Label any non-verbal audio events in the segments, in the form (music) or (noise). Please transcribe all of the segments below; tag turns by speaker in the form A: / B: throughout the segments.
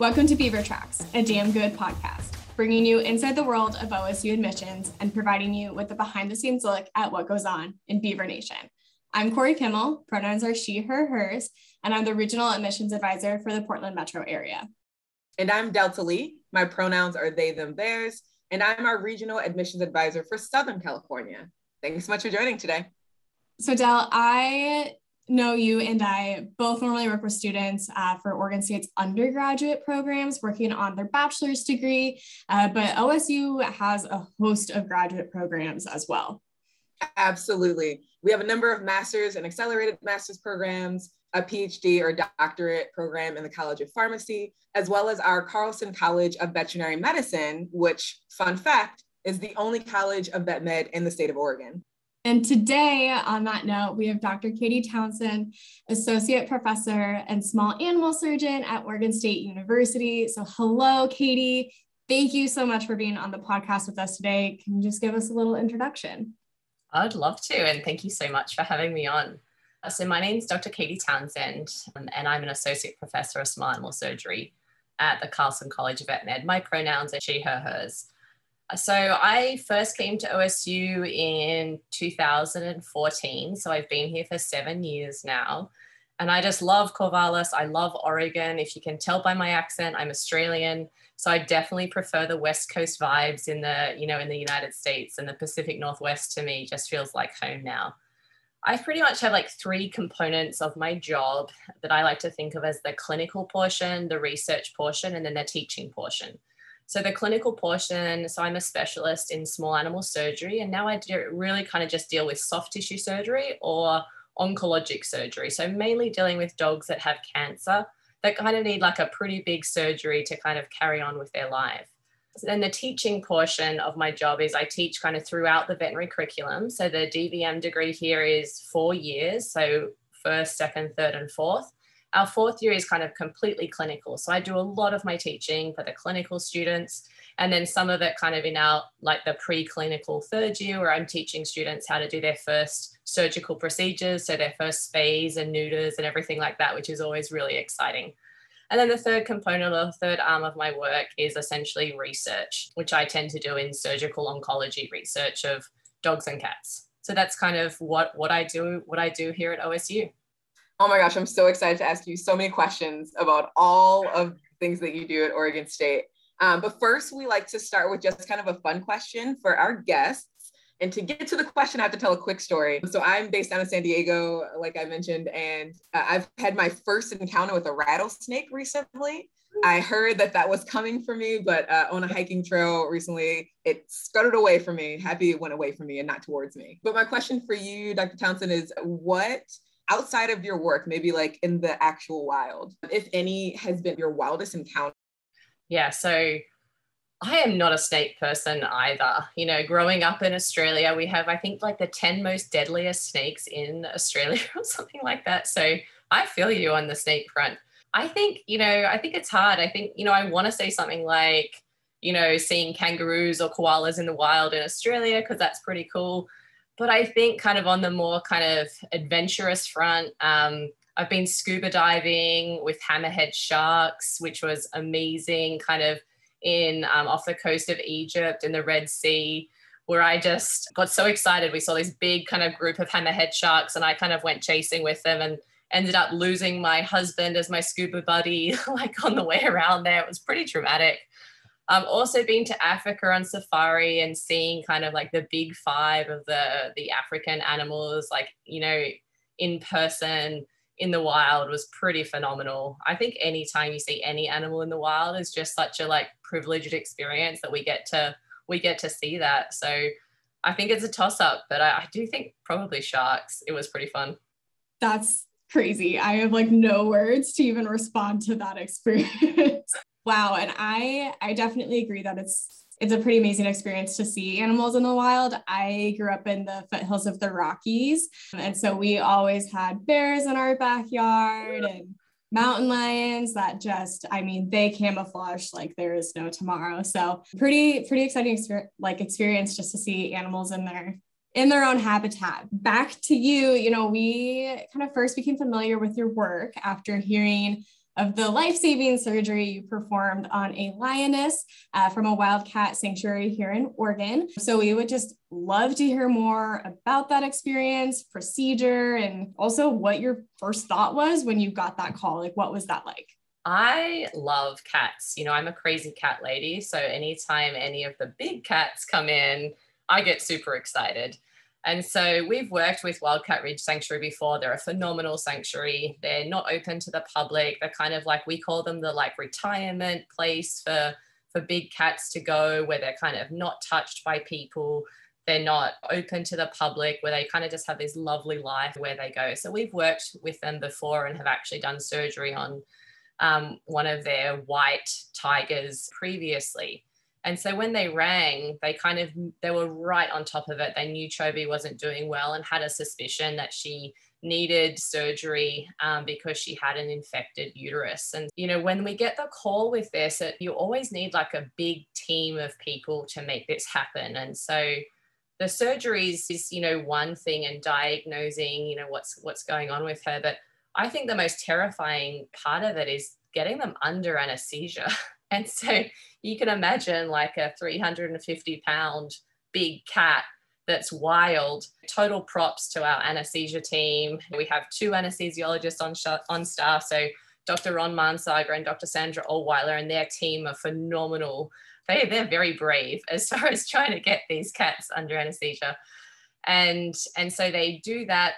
A: Welcome to Beaver Tracks, a damn good podcast, bringing you inside the world of OSU admissions and providing you with a behind the scenes look at what goes on in Beaver Nation. I'm Corey Kimmel, pronouns are she, her, hers, and I'm the regional admissions advisor for the Portland metro area.
B: And I'm Delta Lee. My pronouns are they, them, theirs, and I'm our regional admissions advisor for Southern California. Thanks so much for joining today.
A: So, Del, I know you and I both normally work with students uh, for Oregon State's undergraduate programs working on their bachelor's degree, uh, but OSU has a host of graduate programs as well.
B: Absolutely. We have a number of master's and accelerated master's programs, a PhD or doctorate program in the College of Pharmacy, as well as our Carlson College of Veterinary Medicine, which, fun fact, is the only college of vet med in the state of Oregon.
A: And today, on that note, we have Dr. Katie Townsend, Associate Professor and Small Animal Surgeon at Oregon State University. So, hello, Katie. Thank you so much for being on the podcast with us today. Can you just give us a little introduction?
C: I'd love to. And thank you so much for having me on. So, my name is Dr. Katie Townsend, um, and I'm an Associate Professor of Small Animal Surgery at the Carlson College of Vet Med. My pronouns are she, her, hers. So I first came to OSU in 2014. So I've been here for seven years now. And I just love Corvallis. I love Oregon. If you can tell by my accent, I'm Australian. So I definitely prefer the West Coast vibes in the, you know, in the United States and the Pacific Northwest to me just feels like home now. I pretty much have like three components of my job that I like to think of as the clinical portion, the research portion, and then the teaching portion. So the clinical portion, so I'm a specialist in small animal surgery, and now I really kind of just deal with soft tissue surgery or oncologic surgery. So mainly dealing with dogs that have cancer that kind of need like a pretty big surgery to kind of carry on with their life. So then the teaching portion of my job is I teach kind of throughout the veterinary curriculum. So the DVM degree here is four years, so first, second, third, and fourth. Our fourth year is kind of completely clinical. So I do a lot of my teaching for the clinical students and then some of it kind of in our like the preclinical third year where I'm teaching students how to do their first surgical procedures. So their first spays and neuters and everything like that, which is always really exciting. And then the third component or third arm of my work is essentially research, which I tend to do in surgical oncology research of dogs and cats. So that's kind of what, what I do, what I do here at OSU.
B: Oh my gosh, I'm so excited to ask you so many questions about all of things that you do at Oregon State. Um, but first, we like to start with just kind of a fun question for our guests. And to get to the question, I have to tell a quick story. So I'm based out of San Diego, like I mentioned, and uh, I've had my first encounter with a rattlesnake recently. I heard that that was coming for me, but uh, on a hiking trail recently, it scuttered away from me. Happy it went away from me and not towards me. But my question for you, Dr. Townsend, is what outside of your work, maybe like in the actual wild, if any, has been your wildest encounter?
C: Yeah, so I am not a snake person either. You know, growing up in Australia, we have, I think, like the 10 most deadliest snakes in Australia (laughs) or something like that. So I feel you on the snake front. I think, you know, I think it's hard. I think, you know, I want to say something like, you know, seeing kangaroos or koalas in the wild in Australia, because that's pretty cool. But I think kind of on the more kind of adventurous front, um, I've been scuba diving with hammerhead sharks, which was amazing, kind of in um, off the coast of Egypt in the Red Sea, where I just got so excited. We saw this big kind of group of hammerhead sharks, and I kind of went chasing with them and ended up losing my husband as my scuba buddy, (laughs) like on the way around there. It was pretty traumatic. Um, also been to Africa on safari and seeing kind of like the big five of the the African animals, like you know, in person in the wild was pretty phenomenal. I think anytime you see any animal in the wild is just such a like privileged experience that we get to we get to see that. So I think it's a toss up, but I, I do think probably sharks. It was pretty fun.
A: That's crazy. I have like no words to even respond to that (laughs) experience. wow and i i definitely agree that it's it's a pretty amazing experience to see animals in the wild i grew up in the foothills of the rockies and so we always had bears in our backyard and mountain lions that just i mean they camouflage like there is no tomorrow so pretty pretty exciting exper- like experience just to see animals in their in their own habitat back to you you know we kind of first became familiar with your work after hearing of the life saving surgery you performed on a lioness uh, from a wildcat sanctuary here in Oregon. So we would just love to hear more about that experience, procedure, and also what your first thought was when you got that call. Like, what was that like?
C: I love cats. You know, I'm a crazy cat lady. So anytime any of the big cats come in, I get super excited. And so we've worked with Wildcat Ridge Sanctuary before. They're a phenomenal sanctuary. They're not open to the public. They're kind of like we call them the like retirement place for for big cats to go where they're kind of not touched by people. They're not open to the public, where they kind of just have this lovely life where they go. So we've worked with them before and have actually done surgery on um, one of their white tigers previously. And so when they rang, they kind of they were right on top of it. They knew Chobi wasn't doing well and had a suspicion that she needed surgery um, because she had an infected uterus. And you know, when we get the call with this, it, you always need like a big team of people to make this happen. And so the surgeries is you know one thing and diagnosing you know what's what's going on with her, but I think the most terrifying part of it is getting them under anesthesia. (laughs) And so you can imagine like a 350 pound big cat that's wild. Total props to our anesthesia team. We have two anesthesiologists on, sh- on staff. So Dr. Ron Mandsager and Dr. Sandra Allweiler and their team are phenomenal. They, they're very brave (laughs) as far as trying to get these cats under anesthesia. And, and so they do that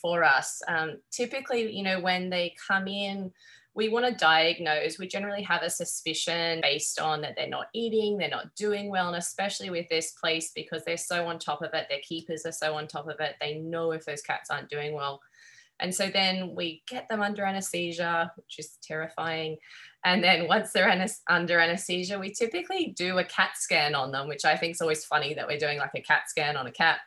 C: for us. Um, typically, you know, when they come in, we want to diagnose, we generally have a suspicion based on that they're not eating, they're not doing well, and especially with this place because they're so on top of it, their keepers are so on top of it, they know if those cats aren't doing well. And so then we get them under anesthesia, which is terrifying. And then once they're under anesthesia, we typically do a CAT scan on them, which I think is always funny that we're doing like a CAT scan on a cat.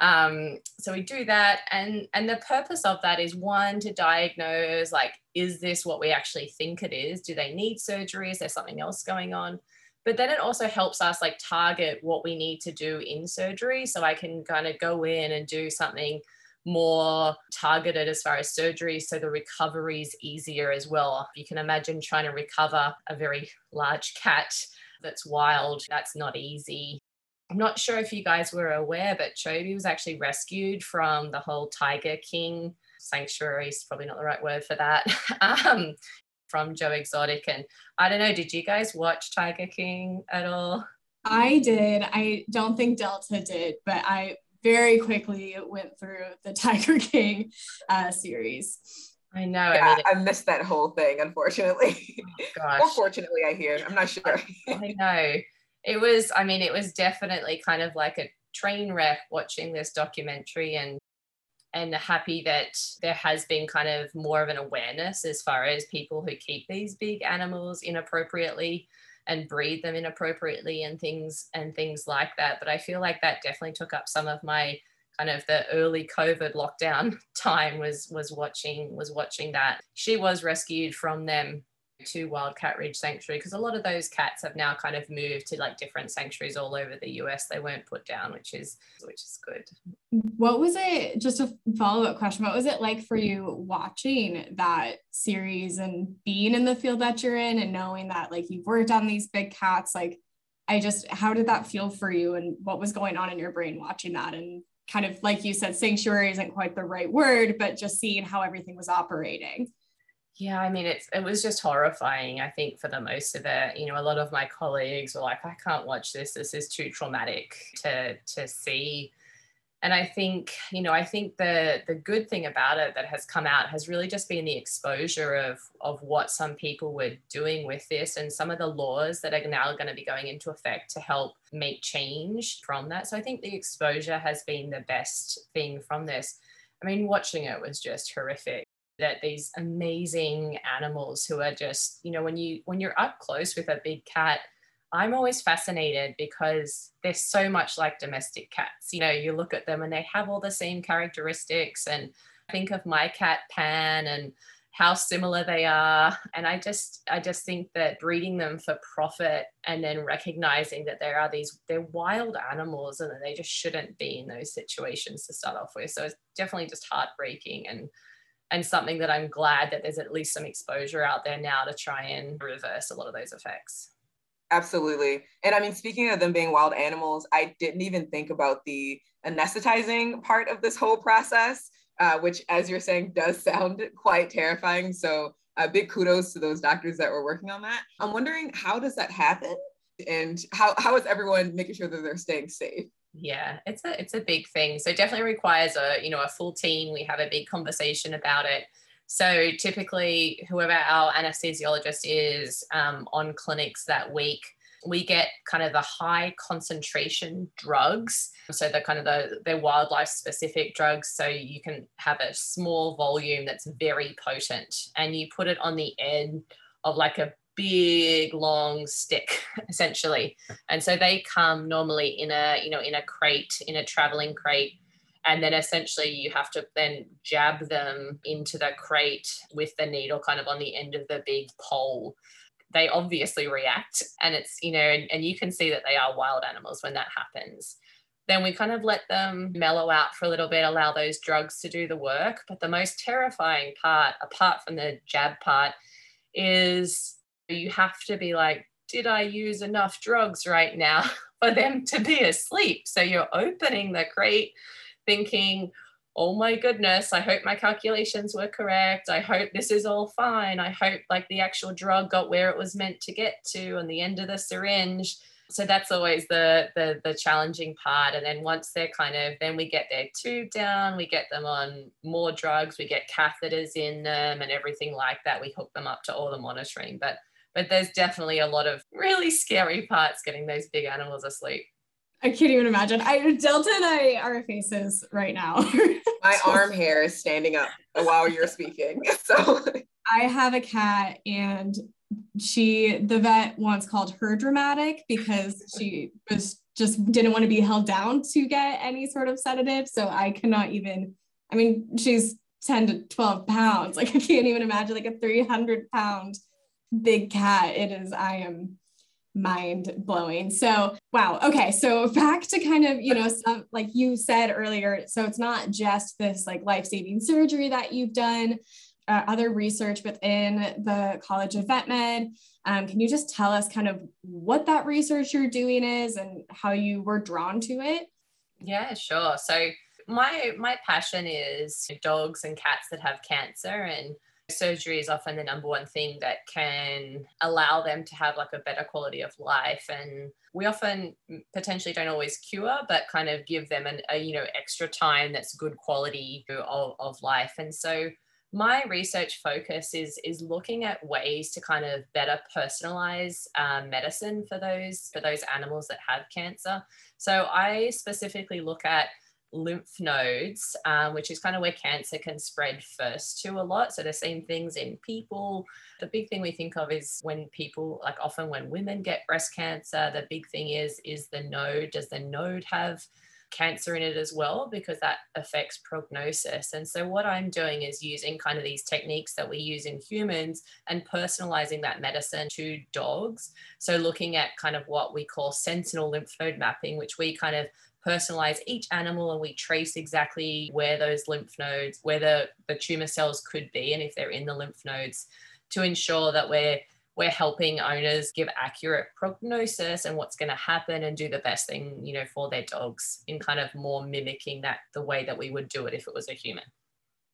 C: Um, so we do that, and and the purpose of that is one to diagnose like is this what we actually think it is? Do they need surgery? Is there something else going on? But then it also helps us like target what we need to do in surgery, so I can kind of go in and do something more targeted as far as surgery so the recovery is easier as well you can imagine trying to recover a very large cat that's wild that's not easy I'm not sure if you guys were aware, but Chobi was actually rescued from the whole Tiger King sanctuary, is probably not the right word for that, (laughs) um, from Joe Exotic. And I don't know, did you guys watch Tiger King at all?
A: I did. I don't think Delta did, but I very quickly went through the (laughs) Tiger King uh, series.
C: I know.
B: Yeah,
C: I, mean,
B: I missed that whole thing, unfortunately. Oh gosh. (laughs) or fortunately, I hear. I'm not sure.
C: I know it was i mean it was definitely kind of like a train wreck watching this documentary and and happy that there has been kind of more of an awareness as far as people who keep these big animals inappropriately and breed them inappropriately and things and things like that. But i feel like that definitely took up some of my kind of the early covid lockdown (laughs) time was was watching was watching that. She was rescued from them to Wildcat Ridge Sanctuary because a lot of those cats have now kind of moved to like different sanctuaries all over the US. They weren't put down, which is which is good.
A: What was it? Just a follow up question. What was it like for you watching that series and being in the field that you're in and knowing that like you've worked on these big cats? Like, I just how did that feel for you and what was going on in your brain watching that and kind of like you said, sanctuary isn't quite the right word, but just seeing how everything was operating
C: yeah i mean it's it was just horrifying i think for the most of it. You know a lot of my colleagues were like i can't watch this this is too traumatic to to see. And i think you know i think the the good thing about it that has come out has really just been the exposure of of what some people were doing with this and some of the laws that are now going to be going into effect to help make change from that. So i think the exposure has been the best thing from this. I mean watching it was just horrific that these amazing animals who are just you know when you when you're up close with a big cat i'm always fascinated because they're so much like domestic cats. You know you look at them and they have all the same characteristics and think of my cat pan and how similar they are. And i just i just think that breeding them for profit and then recognizing that there are these they're wild animals and that they just shouldn't be in those situations to start off with. So it's definitely just heartbreaking and and something that I'm glad that there's at least some exposure out there now to try and reverse a lot of those effects.
B: Absolutely. And I mean, speaking of them being wild animals, I didn't even think about the anesthetizing part of this whole process, uh, which, as you're saying, does (laughs) sound quite terrifying. So, uh, big kudos to those doctors that were working on that. I'm wondering how does that happen, and how how is everyone making sure that they're staying safe?
C: Yeah, it's a it's a big thing. So definitely requires a you know a full team. We have a big conversation about it. So typically, whoever our anesthesiologist is um, on clinics that week, we get kind of the high concentration drugs. So the kind of the they're wildlife specific drugs. So you can have a small volume that's very potent, and you put it on the end of like a big long stick (laughs) essentially. And so they come normally in a you know in a crate in a traveling crate. And then essentially you have to then jab them into the crate with the needle kind of on the end of the big pole. They obviously react and it's you know and, and you can see that they are wild animals when that happens. Then we kind of let them mellow out for a little bit allow those drugs to do the work. But the most terrifying part apart from the jab part is you have to be like, did I use enough drugs right now (laughs) for them to be asleep? So you're opening the crate thinking, oh my goodness, I hope my calculations were correct. I hope this is all fine. I hope like the actual drug got where it was meant to get to on the end of the syringe. So that's always the, the the challenging part. And then once they're kind of then we get their tube down, we get them on more drugs, we get catheters in them and everything like that. We hook them up to all the monitoring. But but there's definitely a lot of really scary parts getting those big animals asleep.
A: I can't even imagine. I Delta and I are faces right now. (laughs)
B: My arm hair is standing up while you're speaking. (laughs) So
A: I have a cat and she the vet once called her dramatic because she was just didn't want to be held down to get any sort of sedative. So I cannot even I mean, she's 10 to 12 pounds. Like I can't even imagine like a 300 pound big cat. It is i am mind blowing. So wow. Okay. So back to kind of you know some like you said earlier so it's not just this like life-saving surgery that you've done uh, other research within the college of vet med. Um, can you just tell us kind of what that research you're doing is and how you were drawn to it?
C: Yeah sure. So my my passion is dogs and cats that have cancer and surgery is often the number one thing that can allow them to have like a better quality of life. And we often potentially don't always cure but kind of give them an, a you know extra time that's good quality of, of life. And so my research focus is is looking at ways to kind of better personalize um, medicine for those for those animals that have cancer. So i specifically look at lymph nodes, um, which is kind of where cancer can spread first to a lot. So the same things in people. The big thing we think of is when people, like often when women get breast cancer, the big thing is, is the node, does the node have cancer in it as well because that affects prognosis. And so what I'm doing is using kind of these techniques that we use in humans and personalizing that medicine to dogs. So looking at kind of what we call sentinel lymph node mapping, which we kind of personalize each animal and we trace exactly where those lymph nodes, where the, the tumor cells could be and if they're in the lymph nodes to ensure that we're we're helping owners give accurate prognosis and what's going to happen and do the best thing you know for their dogs in kind of more mimicking that the way that we would do it if it was a human.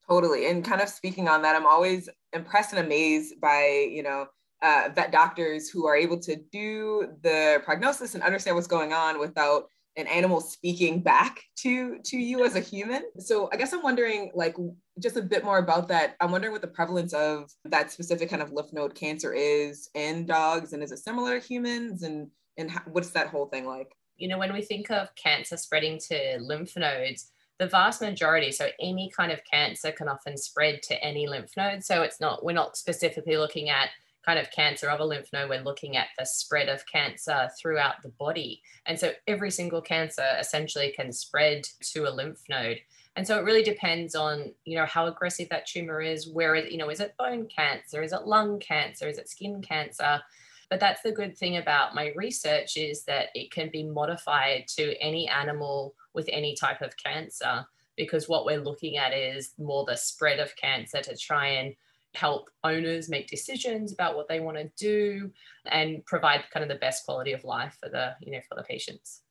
B: Totally. And kind of speaking on that i'm always impressed and amazed by you know uh, vet doctors who are able to do the prognosis and understand what's going on without an animal speaking back to to you as a human. So i guess i'm wondering like just a bit more about that. I'm wondering what the prevalence of that specific kind of lymph node cancer is in dogs and is it similar to humans? And and how, what's that whole thing like?
C: You know when we think of cancer spreading to lymph nodes the vast majority so any kind of cancer can often spread to any lymph node. So it's not we're not specifically looking at kind of cancer of a lymph node, we're looking at the spread of cancer throughout the body. And so every single cancer essentially can spread to a lymph node. And so it really depends on, you know, how aggressive that tumor is, where is, you know, is it bone cancer? Is it lung cancer? Is it skin cancer? But that's the good thing about my research is that it can be modified to any animal with any type of cancer. because what we're looking at is more the spread of cancer to try and help owners make decisions about what they want to do and provide kind of the best quality of life for the you know for the patients.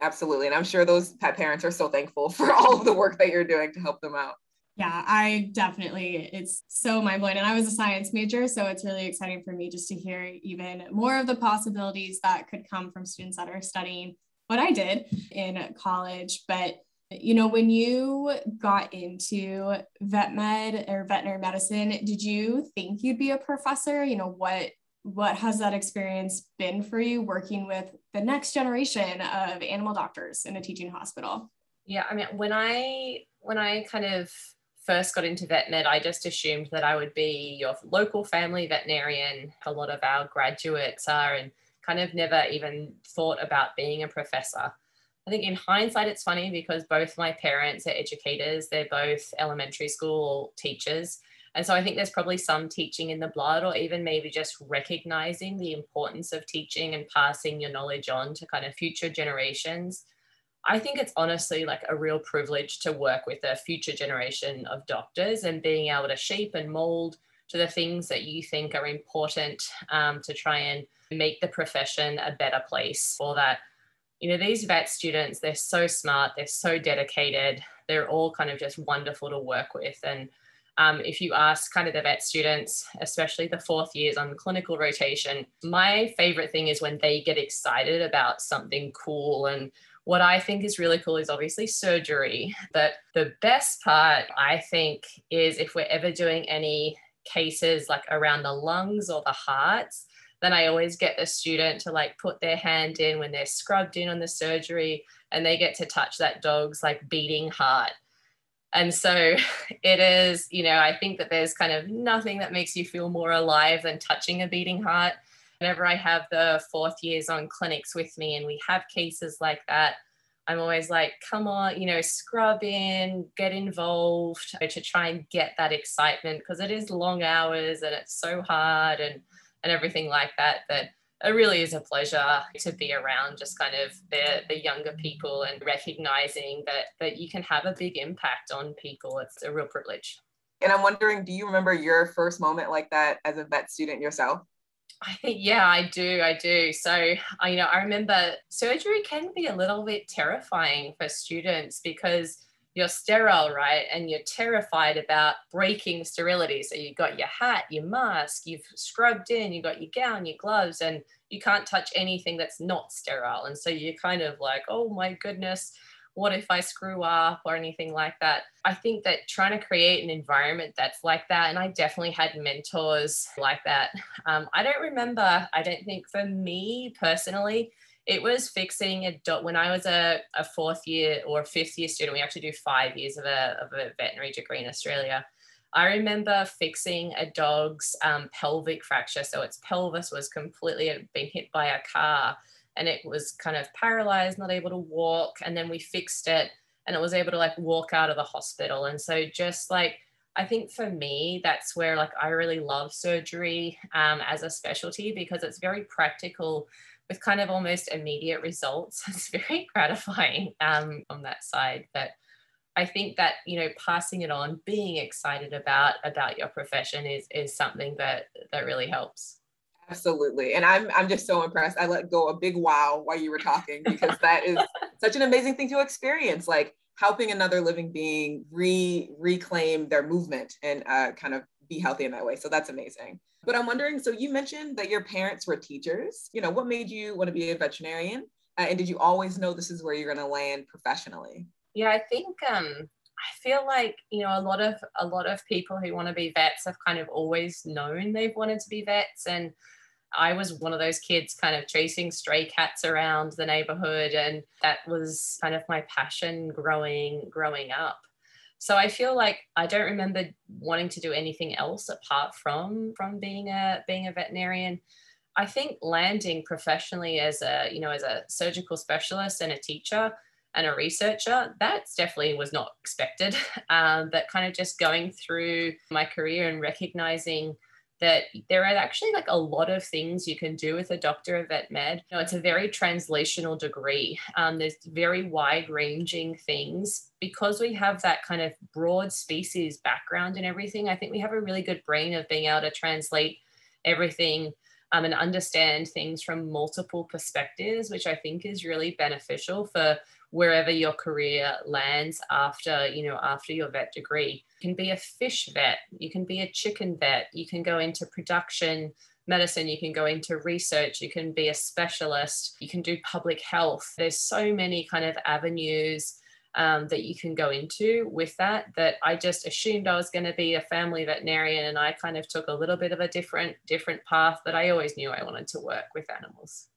B: Absolutely and i'm sure those pet parents are so thankful for (laughs) all of the work that you're doing to help them out.
A: Yeah i definitely it's so mind-blowing and i was a science major so it's really exciting for me just to hear even more of the possibilities that could come from students that are studying what i did in college but you know, when you got into vet med or veterinary medicine, did you think you'd be a professor? You know, what what has that experience been for you working with the next generation of animal doctors in a teaching hospital?
C: Yeah, I mean, when I when I kind of first got into vet med, I just assumed that I would be your local family veterinarian. A lot of our graduates are, and kind of never even thought about being a professor. I think in hindsight, it's funny because both my parents are educators. They're both elementary school teachers. And so I think there's probably some teaching in the blood, or even maybe just recognizing the importance of teaching and passing your knowledge on to kind of future generations. I think it's honestly like a real privilege to work with a future generation of doctors and being able to shape and mold to the things that you think are important um, to try and make the profession a better place for that you know, these vet students, they're so smart, they're so dedicated, they're all kind of just wonderful to work with. And um, if you ask kind of the vet students, especially the fourth years on the clinical rotation, my favorite thing is when they get excited about something cool. And what I think is really cool is obviously surgery. But the best part, I think, is if we're ever doing any cases like around the lungs or the hearts, then I always get the student to like put their hand in when they're scrubbed in on the surgery and they get to touch that dog's like beating heart. And so (laughs) it is, you know, I think that there's kind of nothing that makes you feel more alive than touching a beating heart. Whenever I have the fourth years on clinics with me and we have cases like that, I'm always like, come on, you know, scrub in, get involved to try and get that excitement because it is long hours and it's so hard. And and everything like that that it really is a pleasure to be around just kind of the, the younger people and recognizing that that you can have a big impact on people it's a real privilege
B: and i'm wondering do you remember your first moment like that as a vet student yourself
C: I think, yeah, I do. I do. So, I, you know, I remember surgery can be a little bit terrifying for students because you're sterile, right? And you're terrified about breaking sterility. So you've got your hat, your mask, you've scrubbed in, you've got your gown, your gloves, and you can't touch anything that's not sterile. And so you're kind of like, oh my goodness, what if I screw up or anything like that? I think that trying to create an environment that's like that, and I definitely had mentors like that. Um, I don't remember, I don't think for me personally, it was fixing a dog when I was a, a fourth year or fifth year student. We actually do five years of a, of a veterinary degree in Australia. I remember fixing a dog's um, pelvic fracture. So its pelvis was completely been hit by a car and it was kind of paralyzed, not able to walk. And then we fixed it and it was able to like walk out of the hospital. And so just like, I think for me, that's where like I really love surgery um, as a specialty because it's very practical with kind of almost immediate results. (laughs) It's very gratifying um, on that side. But I think that you know passing it on, being excited about about your profession is is something that that really helps.
B: Absolutely. And I'm I'm just so impressed. I let go a big wow while you were talking because that is (laughs) such an amazing thing to experience. Like helping another living being re reclaim their movement and uh, kind of be healthy in that way. So that's amazing. But I'm wondering, so you mentioned that your parents were teachers. You know, what made you want to be a veterinarian? Uh, and did you always know this is where you're going to land professionally?
C: Yeah, I think um, I feel like you know a lot of a lot of people who want to be vets have kind of always known they've wanted to be vets, and I was one of those kids kind of chasing stray cats around the neighborhood, and that was kind of my passion growing growing up so i feel like i don't remember wanting to do anything else apart from from being a being a veterinarian. I think landing professionally as a you know as a surgical specialist and a teacher and a researcher that definitely was not expected. (laughs) Um, but kind of just going through my career and recognizing that there are actually like a lot of things you can do with a doctor of vet med. You know, it's a very translational degree. Um, there's very wide ranging things because we have that kind of broad species background and everything. I think we have a really good brain of being able to translate everything um, and understand things from multiple perspectives, which I think is really beneficial for wherever your career lands after you know after your vet degree can be a fish vet you can be a chicken vet you can go into production medicine you can go into research you can be a specialist you can do public health. There's so many kind of avenues um, that you can go into with that that i just assumed i was going to be a family veterinarian and i kind of took a little bit of a different different path but i always knew i wanted to work with animals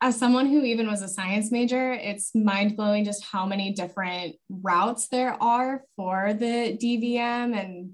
A: as someone who even was a science major, it's mind blowing just how many different routes there are for the DVM. And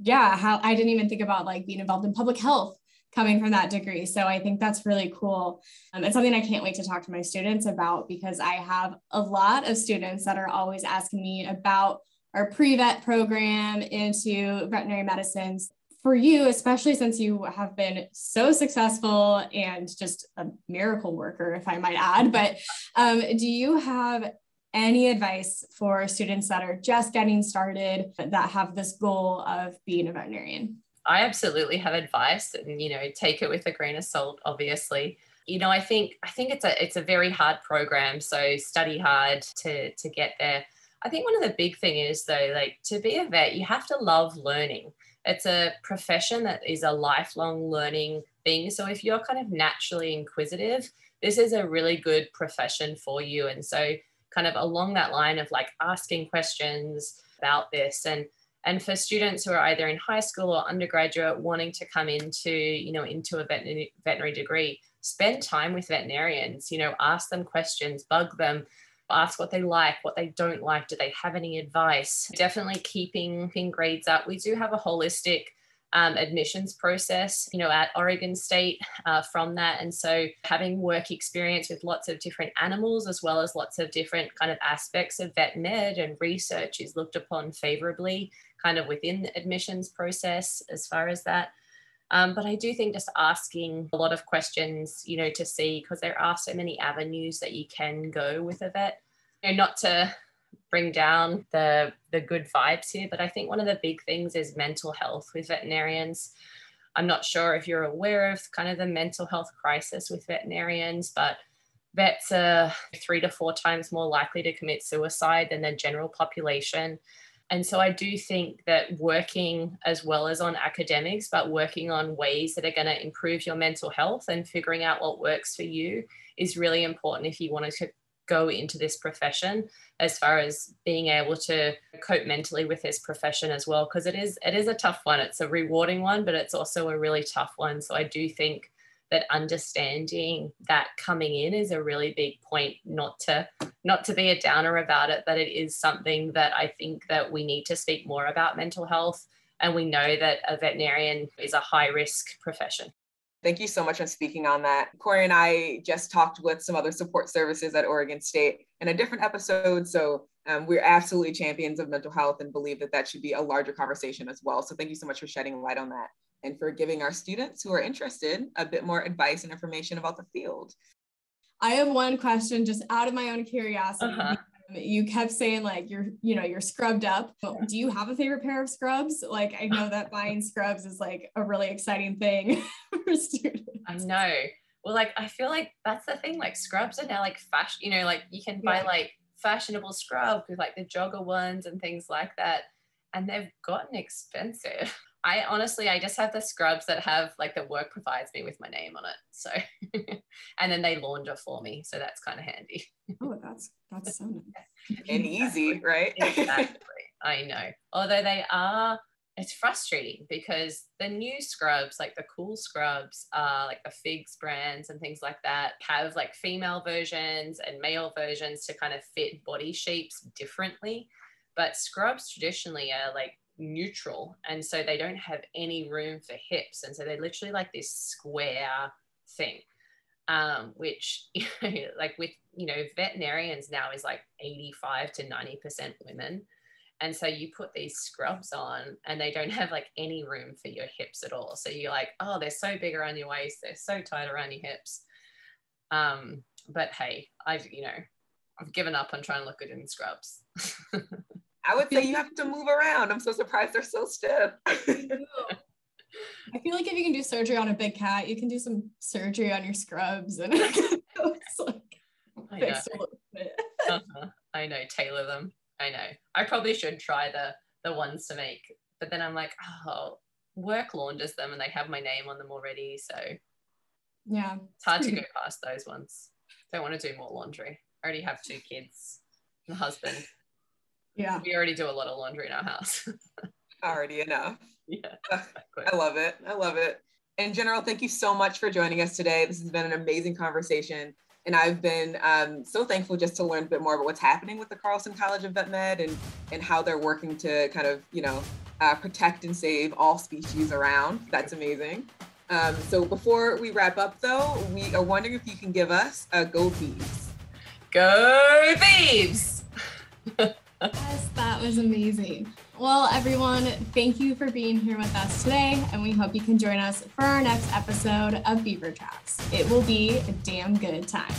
A: yeah, how I didn't even think about like being involved in public health coming from that degree. So I think that's really cool. Um, it's something I can't wait to talk to my students about because I have a lot of students that are always asking me about our pre-vet program into veterinary medicines for you, especially since you have been so successful and just a miracle worker, if I might add, but um, do you have any advice for students that are just getting started that have this goal of being a veterinarian?
C: I absolutely have advice and you know take it with a grain of salt obviously. You know, I think I think it's a it's a very hard program so study hard to to get there. I think one of the big thing is though like to be a vet you have to love learning it's a profession that is a lifelong learning thing. So if you're kind of naturally inquisitive, this is a really good profession for you. And so kind of along that line of like asking questions about this and and for students who are either in high school or undergraduate wanting to come into you know into a veterinary, veterinary degree spend time with veterinarians you know ask them questions bug them ask what they like, what they don't like. Do they have any advice? Definitely keeping, grades up. We do have a holistic um, admissions process, you know, at Oregon State uh, from that. And so having work experience with lots of different animals, as well as lots of different kind of aspects of vet med and research is looked upon favorably kind of within the admissions process as far as that. Um, but I do think just asking a lot of questions, you know, to see, because there are so many avenues that you can go with a vet, you know, not to bring down the the good vibes here, but I think one of the big things is mental health with veterinarians. I'm not sure if you're aware of kind of the mental health crisis with veterinarians, but vets are three to four times more likely to commit suicide than the general population. And so I do think that working as well as on academics, but working on ways that are going to improve your mental health and figuring out what works for you is really important if you want to go into this profession as far as being able to cope mentally with this profession as well because it is it is a tough one. It's a rewarding one but it's also a really tough one. So i do think that understanding that coming in is a really big point not to not to be a downer about it but it is something that i think that we need to speak more about mental health and we know that a veterinarian is a high risk profession
B: Thank you so much for speaking on that. Corey and I just talked with some other support services at Oregon State in a different episode. So um, we're absolutely champions of mental health and believe that that should be a larger conversation as well. So thank you so much for shedding light on that and for giving our students who are interested a bit more advice and information about the field.
A: I have one question just out of my own curiosity. Uh-huh. You kept saying like you're, you know, you're scrubbed up. Do you have a favorite pair of scrubs? Like I know that buying (laughs) scrubs is like a really exciting thing (laughs) for students.
C: I know. Well, like I feel like that's the thing. Like scrubs are now like fashion. You know, like you can buy yeah. like fashionable scrubs with like the jogger ones and things like that, and they've gotten expensive. (laughs) I honestly, I just have the scrubs that have like the work provides me with my name on it. So, (laughs) and then they launder for me. So that's kind of handy.
A: Oh, that's, that's so
B: nice. (laughs) and easy, right? (laughs)
C: exactly. I know. Although they are, it's frustrating because the new scrubs, like the cool scrubs, uh, like the Figs brands and things like that, have like female versions and male versions to kind of fit body shapes differently. But scrubs traditionally are like neutral and so they don't have any room for hips and so they're literally like this square thing um, which (laughs) like with you know veterinarians now is like 85 to 90 percent women And so you put these scrubs on and they don't have like any room for your hips at all. So you're like, oh, they're so big around your waist, they're so tight around your hips. Um, but hey, I've, you know, I've given up on trying to look good in scrubs. (laughs)
B: I would say you have to move around. I'm so surprised they're so stiff. (laughs) (laughs) I
A: feel like if you can do surgery on a big cat, you can do some surgery on your scrubs and (laughs) it's like
C: I know. uh-huh. I know, tailor them. I know. I probably should try the the ones to make, but then I'm like, oh, work launders them and they have my name on them already. So
A: yeah,
C: it's hard to go past those ones. Don't want to do more laundry. I already have two kids, and a husband.
A: Yeah.
C: We already do a lot of laundry in our house. (laughs)
B: already enough.
C: Yeah.
B: Exactly. I love it. I love it. In general, thank you so much for joining us today. This has been an amazing conversation. And I've been um, so thankful just to learn a bit more about what's happening with the Carlson College of Vet Med and, and how they're working to kind of, you know, uh, protect and save all species around. That's amazing. Um, so before we wrap up, though, we are wondering if you can give us a Go Beavs.
C: Go Beavs! (laughs)
A: yes, that was amazing. Well, everyone, thank you for being here with us today, and we hope you can join us for our next episode of Beaver Tracks. It will be a damn good time.